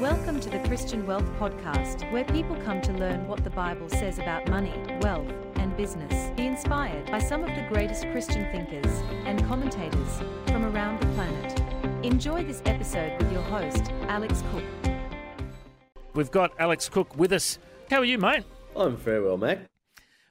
Welcome to the Christian Wealth Podcast, where people come to learn what the Bible says about money, wealth, and business. Be inspired by some of the greatest Christian thinkers and commentators from around the planet. Enjoy this episode with your host, Alex Cook. We've got Alex Cook with us. How are you, mate? I'm very well, Mac.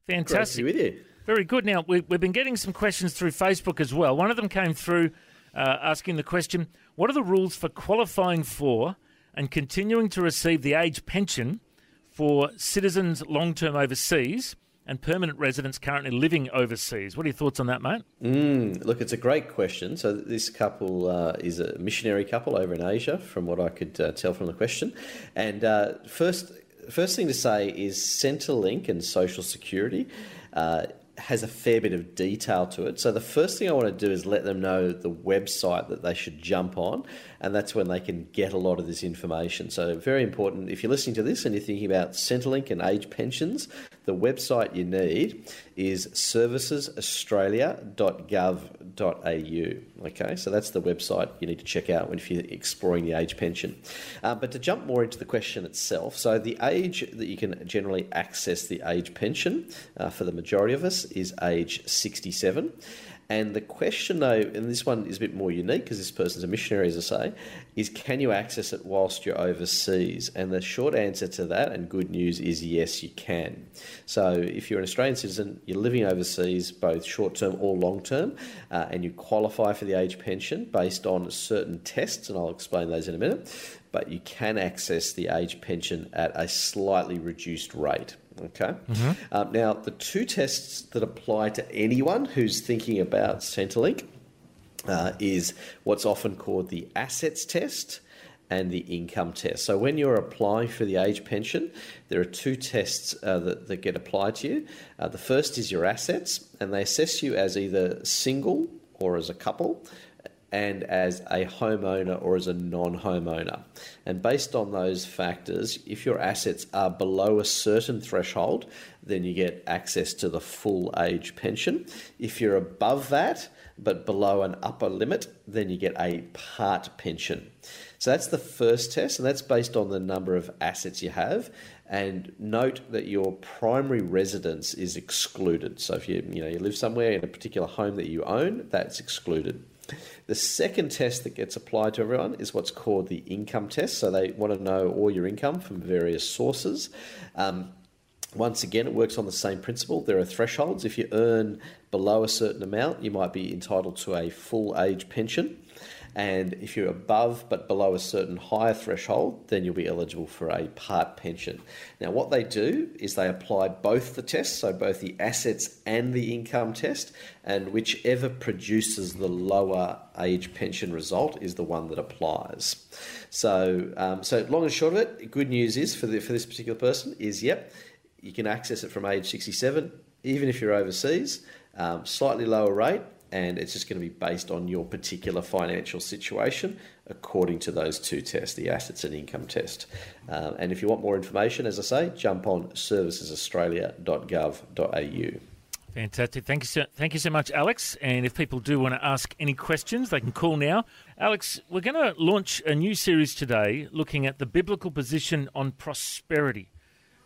Fantastic. Great to be with you. Very good. Now, we, we've been getting some questions through Facebook as well. One of them came through uh, asking the question What are the rules for qualifying for and continuing to receive the age pension for citizens long term overseas and permanent residents currently living overseas? What are your thoughts on that, mate? Mm, look, it's a great question. So, this couple uh, is a missionary couple over in Asia, from what I could uh, tell from the question. And uh, first, first thing to say is Centrelink and Social Security uh, has a fair bit of detail to it. So the first thing I want to do is let them know the website that they should jump on, and that's when they can get a lot of this information. So very important. If you're listening to this and you're thinking about Centrelink and age pensions, the website you need is servicesaustralia.gov.au. Okay, so that's the website you need to check out when if you're exploring the age pension. Uh, but to jump more into the question itself, so the age that you can generally access the age pension uh, for the majority of us is age 67. And the question, though, and this one is a bit more unique because this person's a missionary, as I say, is can you access it whilst you're overseas? And the short answer to that, and good news, is yes, you can. So if you're an Australian citizen, you're living overseas, both short term or long term, uh, and you qualify for the age pension based on certain tests, and I'll explain those in a minute, but you can access the age pension at a slightly reduced rate. Okay. Mm-hmm. Um, now, the two tests that apply to anyone who's thinking about Centrelink uh, is what's often called the assets test and the income test. So, when you're applying for the age pension, there are two tests uh, that, that, get applied to you. Uh, the first is your assets, and they assess you as either single or as a couple and as a homeowner or as a non homeowner. And based on those factors, if your assets are below a certain threshold, then you get access to the full age pension. If you're above that, but below an upper limit, then you get a part pension. So that's the first test, and that's based on the number of assets you have. And note that your primary residence is excluded. So if you you know you live somewhere in a particular home that you own, that's excluded. The second test that gets applied to everyone is what's called the income test. So they want to know all your income from various sources. Um, once again, it works on the same principle. There are thresholds. If you earn below a certain amount, you might be entitled to a full age pension. And if you're above but below a certain higher threshold, then you'll be eligible for a part pension. Now, what they do is they apply both the tests, so both the assets and the income test, and whichever produces the lower age pension result is the one that applies. So, um, so long and short of it, good news is for the, for this particular person is yep, you can access it from age 67, even if you're overseas, um, slightly lower rate, and it's just going to be based on your particular financial situation according to those two tests, the assets and income test. Uh, and if you want more information, as I say, jump on servicesaustralia.gov.au. Fantastic. Thank you, so, thank you so much, Alex. And if people do want to ask any questions, they can call now. Alex, we're going to launch a new series today looking at the biblical position on prosperity.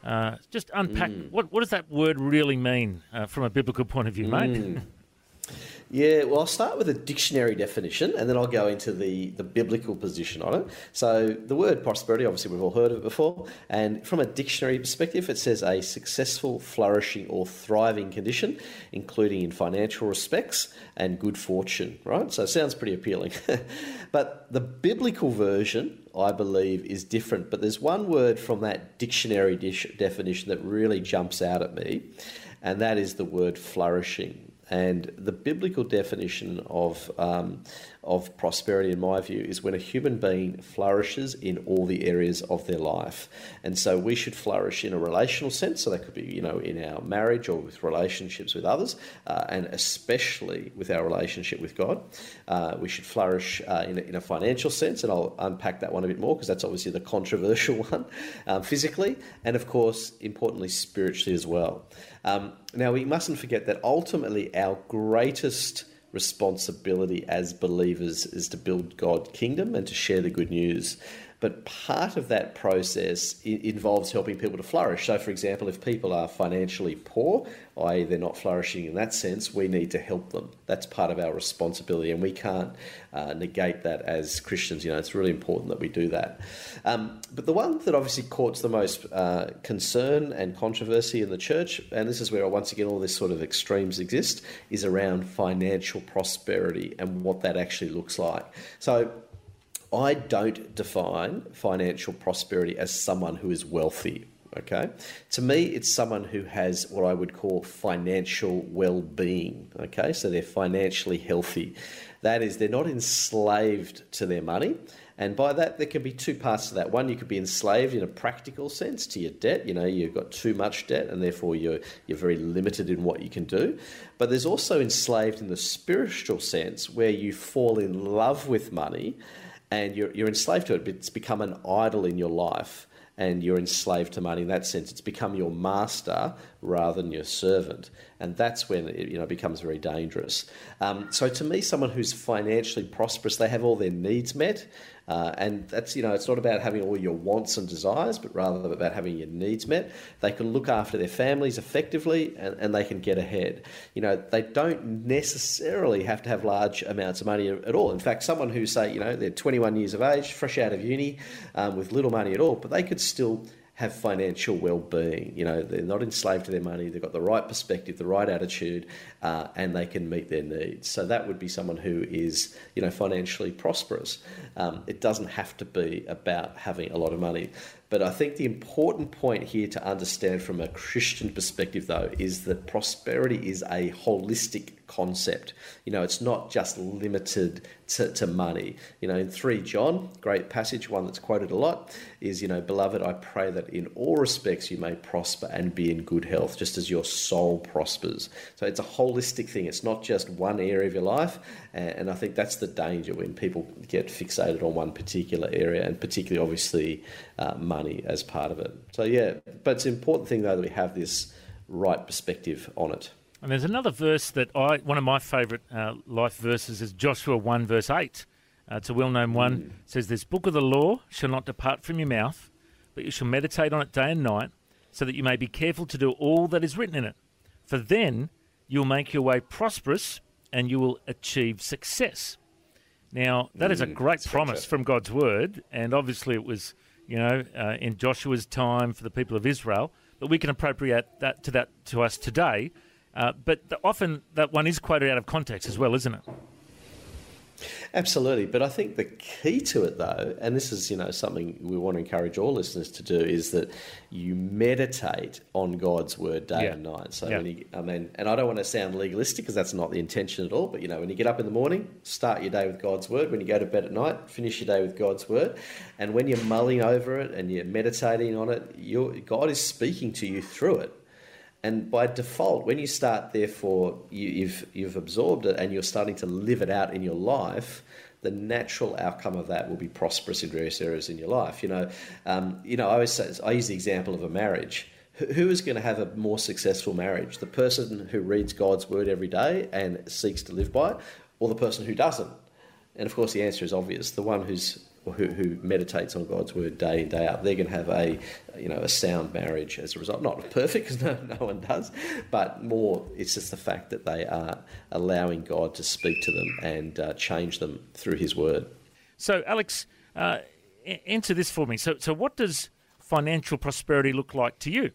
Uh, just unpack mm. what, what does that word really mean uh, from a biblical point of view, mate? Mm. Yeah, well, I'll start with a dictionary definition and then I'll go into the, the biblical position on it. So, the word prosperity, obviously, we've all heard of it before. And from a dictionary perspective, it says a successful, flourishing, or thriving condition, including in financial respects and good fortune, right? So, it sounds pretty appealing. but the biblical version, I believe, is different. But there's one word from that dictionary definition that really jumps out at me, and that is the word flourishing. And the biblical definition of, um, of prosperity, in my view, is when a human being flourishes in all the areas of their life. And so we should flourish in a relational sense. So that could be, you know, in our marriage or with relationships with others, uh, and especially with our relationship with God. Uh, we should flourish uh, in, a, in, a, financial sense, and I'll unpack that one a bit more because that's obviously the controversial one, um, physically, and of course, importantly, spiritually as well. Um, now, we mustn't forget that ultimately our greatest responsibility as believers is to build God's kingdom and to share the good news. But part of that process involves helping people to flourish. So, for example, if people are financially poor, i.e., they're not flourishing in that sense, we need to help them. That's part of our responsibility, and we can't uh, negate that as Christians. You know, it's really important that we do that. Um, but the one that obviously courts the most uh, concern and controversy in the church, and this is where once again all this sort of extremes exist, is around financial prosperity and what that actually looks like. So, I don't define financial prosperity as someone who is wealthy Okay. To me, it's someone who has what I would call financial well being. Okay. So they're financially healthy. That is, they're not enslaved to their money. And by that, there can be two parts to that. One, you could be enslaved in a practical sense to your debt. You know, you've got too much debt, and therefore you're, you're very limited in what you can do. But there's also enslaved in the spiritual sense, where you fall in love with money and you're, you're enslaved to it. It's become an idol in your life and you're enslaved to money in that sense. It's become your master rather than your servant, and that's when it you know becomes very dangerous. Um, so to me, someone who's financially prosperous, they have all their needs met, uh, and that's, you know, it's not about having all your wants and desires, but rather about having your needs met. They can look after their families effectively and, and they can get ahead. You know, they don't necessarily have to have large amounts of money at all. In fact, someone who, say, you know, they're 21 years of age, fresh out of uni, um, with little money at all, but they could still have financial well-being. You know, they're not enslaved to their money. They've got the right perspective, the right attitude, uh, and they can meet their needs. So that would be someone who is, you know, financially prosperous. Um, it doesn't have to be about having a lot of money. But I think the important point here to understand from a Christian perspective, though, is that prosperity is a holistic concept. You know, it's not just limited to, to money. You know, in 3 John, great passage, one that's quoted a lot, is, you know, Beloved, I pray that in all respects you may prosper and be in good health, just as your soul prospers. So it's a holistic thing. It's not just one area of your life. And I think that's the danger when people get fixated on one particular area, and particularly, obviously, uh, money as part of it. So, yeah, but it's an important thing, though, that we have this right perspective on it. And there's another verse that I, one of my favourite uh, life verses is Joshua 1, verse 8. Uh, it's a well known one. Mm. It says, This book of the law shall not depart from your mouth, but you shall meditate on it day and night, so that you may be careful to do all that is written in it. For then you'll make your way prosperous and you will achieve success. Now, that mm, is a mm, great promise from God's word, and obviously it was, you know, uh, in Joshua's time for the people of Israel, but we can appropriate that to that to us today. Uh, but the, often that one is quoted out of context as well, isn't it? Absolutely, but I think the key to it, though, and this is you know something we want to encourage all listeners to do, is that you meditate on God's word day yeah. and night. So, yeah. you, I mean, and I don't want to sound legalistic because that's not the intention at all. But you know, when you get up in the morning, start your day with God's word. When you go to bed at night, finish your day with God's word. And when you're mulling over it and you're meditating on it, God is speaking to you through it. And by default, when you start, therefore, you, have you've absorbed it and you're starting to live it out in your life. The natural outcome of that will be prosperous in various areas in your life. You know, um, you know. I always say, I use the example of a marriage. Who is going to have a more successful marriage? The person who reads God's word every day and seeks to live by it, or the person who doesn't? And of course, the answer is obvious. The one who's who, who meditates on God's word day in day out, they're going to have a you know a sound marriage as a result. Not perfect because no, no one does, but more it's just the fact that they are allowing God to speak to them and uh, change them through His word. So, Alex, uh, answer this for me. So, so what does financial prosperity look like to you?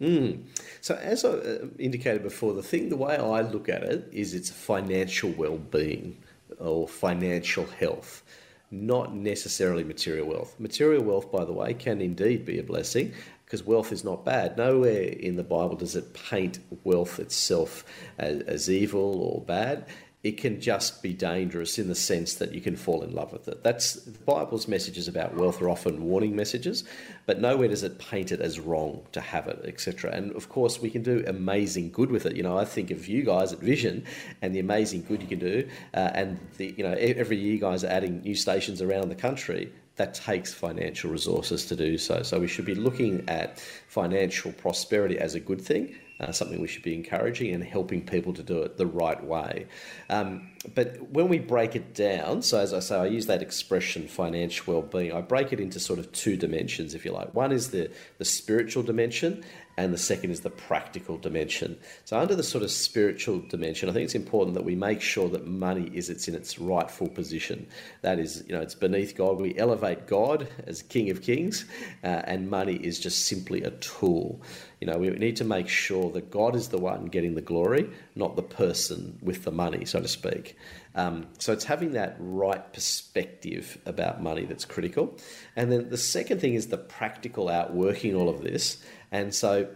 Mm. So, as I uh, indicated before, the thing, the way I look at it is it's financial well-being or financial health not necessarily material wealth. Material wealth, by the way, can indeed be a blessing because wealth is not bad. Nowhere in the Bible does it paint wealth itself as, as evil or bad it can just be dangerous in the sense that you can fall in love with it. That's the Bible's messages about wealth are often warning messages, but nowhere does it paint it as wrong to have it, etc. And of course, we can do amazing good with it. You know, I think of you guys at Vision and the amazing good you can do, uh, and the you know every year you guys are adding new stations around the country. That takes financial resources to do so. So we should be looking at financial prosperity as a good thing uh, something we should be encouraging and helping people to do it the right way. Um, but when we break it down, so as I say, I use that expression financial well-being. I break it into sort of two dimensions, if you like. One is the the spiritual dimension, and the second is the practical dimension. So, under the sort of spiritual dimension, I think it's important that we make sure that money is it's in its rightful position. That is, you know, it's beneath God. We elevate God as King of Kings, uh, and money is just simply a tool. You know, we need to make sure that God is the one getting the glory, not the person with the money, so to speak. Um, so it's having that right perspective about money that's critical. And then the second thing is the practical outworking all of this. And so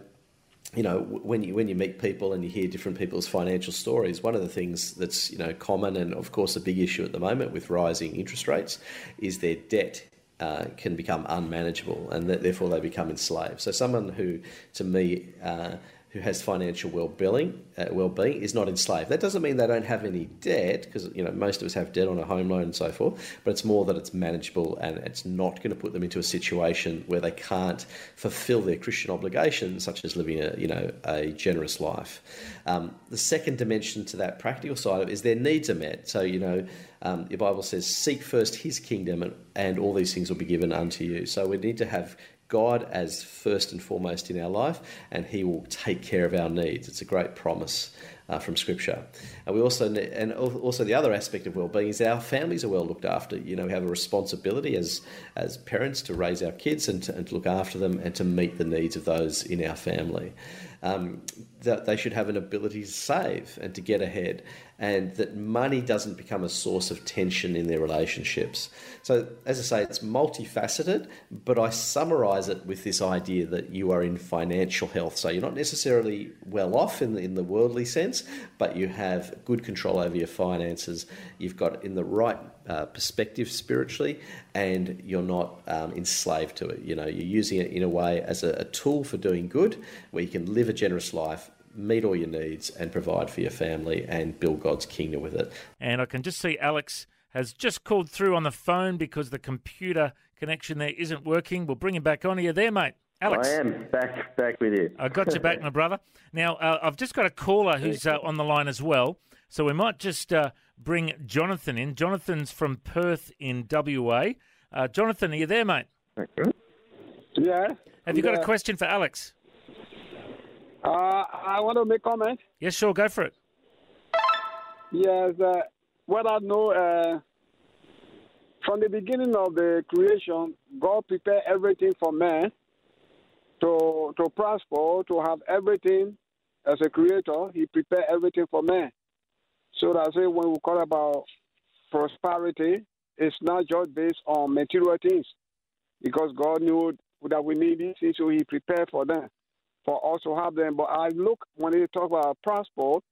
you know when you when you meet people and you hear different people's financial stories one of the things that's you know common and of course a big issue at the moment with rising interest rates is their debt uh, can become unmanageable and therefore they become enslaved. So someone who, to me, uh, who has financial well-being, uh, well-being is not enslaved. That doesn't mean they don't have any debt, because you know most of us have debt on a home loan and so forth. But it's more that it's manageable and it's not going to put them into a situation where they can't fulfil their Christian obligations, such as living a you know a generous life. Um, the second dimension to that practical side of it is their needs are met. So you know um, the Bible says, "Seek first His kingdom, and, and all these things will be given unto you." So we need to have God as first and foremost in our life, and He will take care of our needs. It's a great promise uh, from Scripture. And we also and also the other aspect of well-being is our families are well looked after. You know, we have a responsibility as as parents to raise our kids and to, and to look after them and to meet the needs of those in our family. Um, that they should have an ability to save and to get ahead and that money doesn't become a source of tension in their relationships. So, as I say, it's multifaceted, but I summarize it with this idea that you are in financial health. So, you're not necessarily well off in the, in the worldly sense, but you have good control over your finances. You've got in the right uh, perspective spiritually, and you're not um, enslaved to it. You know, you're using it in a way as a, a tool for doing good, where you can live a generous life meet all your needs and provide for your family and build God's kingdom with it. And I can just see Alex has just called through on the phone because the computer connection there isn't working. We'll bring him back on. Are there, mate? Alex. I am back back with you. I got you back, my brother. Now, uh, I've just got a caller who's uh, on the line as well. So we might just uh, bring Jonathan in. Jonathan's from Perth in WA. Uh, Jonathan, are you there, mate? Yeah. Have you got a question for Alex? Uh, I want to make comment. Yes, sure. Go for it. Yes. Uh, what I know uh, from the beginning of the creation, God prepared everything for man to to prosper, to have everything as a creator. He prepared everything for man. So that's it. When we call about prosperity, it's not just based on material things, because God knew that we need these things, so He prepared for them for us to have them. But I look when they talk about passport,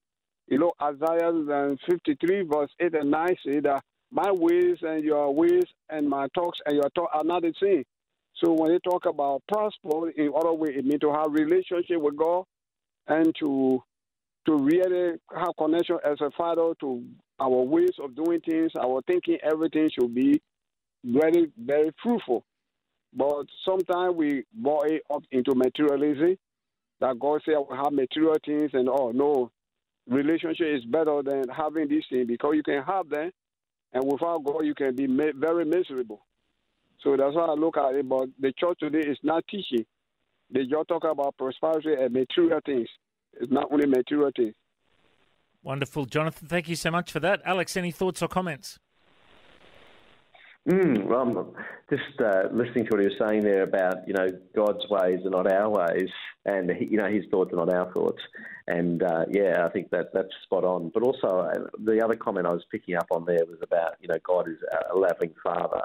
you know, Isaiah 53 verse 8 and 9 say that my ways and your ways and my talks and your talk are not the same. So when they talk about passport, in other way, it means to have relationship with God and to to really have connection as a father to our ways of doing things, our thinking, everything should be very, very fruitful. But sometimes we bought it up into materialism that God said I will have material things and oh no, relationship is better than having these things because you can have them, and without God you can be very miserable. So that's how I look at it. But the church today is not teaching. They just talk about prosperity and material things. It's not only material things. Wonderful, Jonathan. Thank you so much for that. Alex, any thoughts or comments? Mm, well, I'm just uh, listening to what he was saying there about you know God's ways are not our ways, and you know His thoughts are not our thoughts, and uh, yeah, I think that that's spot on. But also uh, the other comment I was picking up on there was about you know God is a loving Father,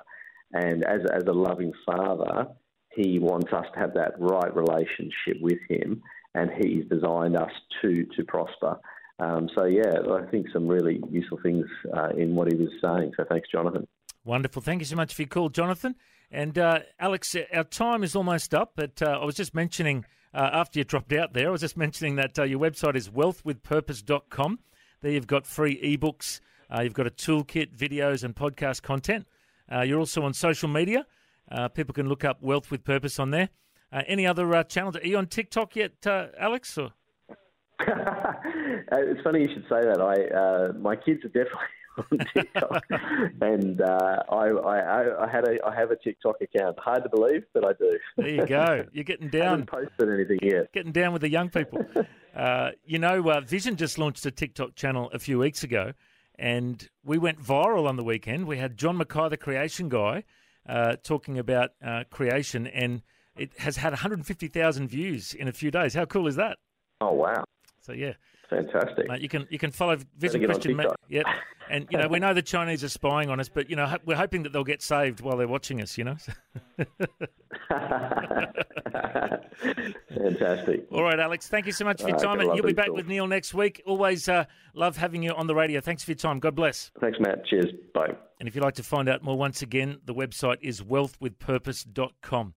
and as as a loving Father, He wants us to have that right relationship with Him, and He's designed us to to prosper. Um, so yeah, I think some really useful things uh, in what he was saying. So thanks, Jonathan. Wonderful. Thank you so much for your call, Jonathan. And uh, Alex, our time is almost up, but uh, I was just mentioning uh, after you dropped out there, I was just mentioning that uh, your website is wealthwithpurpose.com. There you've got free ebooks, uh, you've got a toolkit, videos, and podcast content. Uh, you're also on social media. people can look up Wealth with Purpose on there. any other channels? Are you on TikTok yet, Alex? Or? it's funny you should say that. I my kids are definitely on TikTok, and uh, I, I, I had a I have a TikTok account. Hard to believe, but I do. There you go. You're getting I down, haven't posted anything yet. getting down with the young people. Uh, you know, uh, Vision just launched a TikTok channel a few weeks ago, and we went viral on the weekend. We had John Mackay, the creation guy, uh, talking about uh, creation, and it has had 150,000 views in a few days. How cool is that? Oh wow, So yeah, fantastic! mate, you can you can follow on Christian. TikTok. Yep, and you know we know the Chinese are spying on us, but you know ho- we're hoping that they'll get saved while they're watching us. You know. fantastic. All right, Alex. Thank you so much for your time, and you'll be back talk. with Neil next week. Always uh, love having you on the radio. Thanks for your time. God bless. Thanks, Matt. Cheers. Bye. And if you'd like to find out more, once again, the website is wealthwithpurpose.com.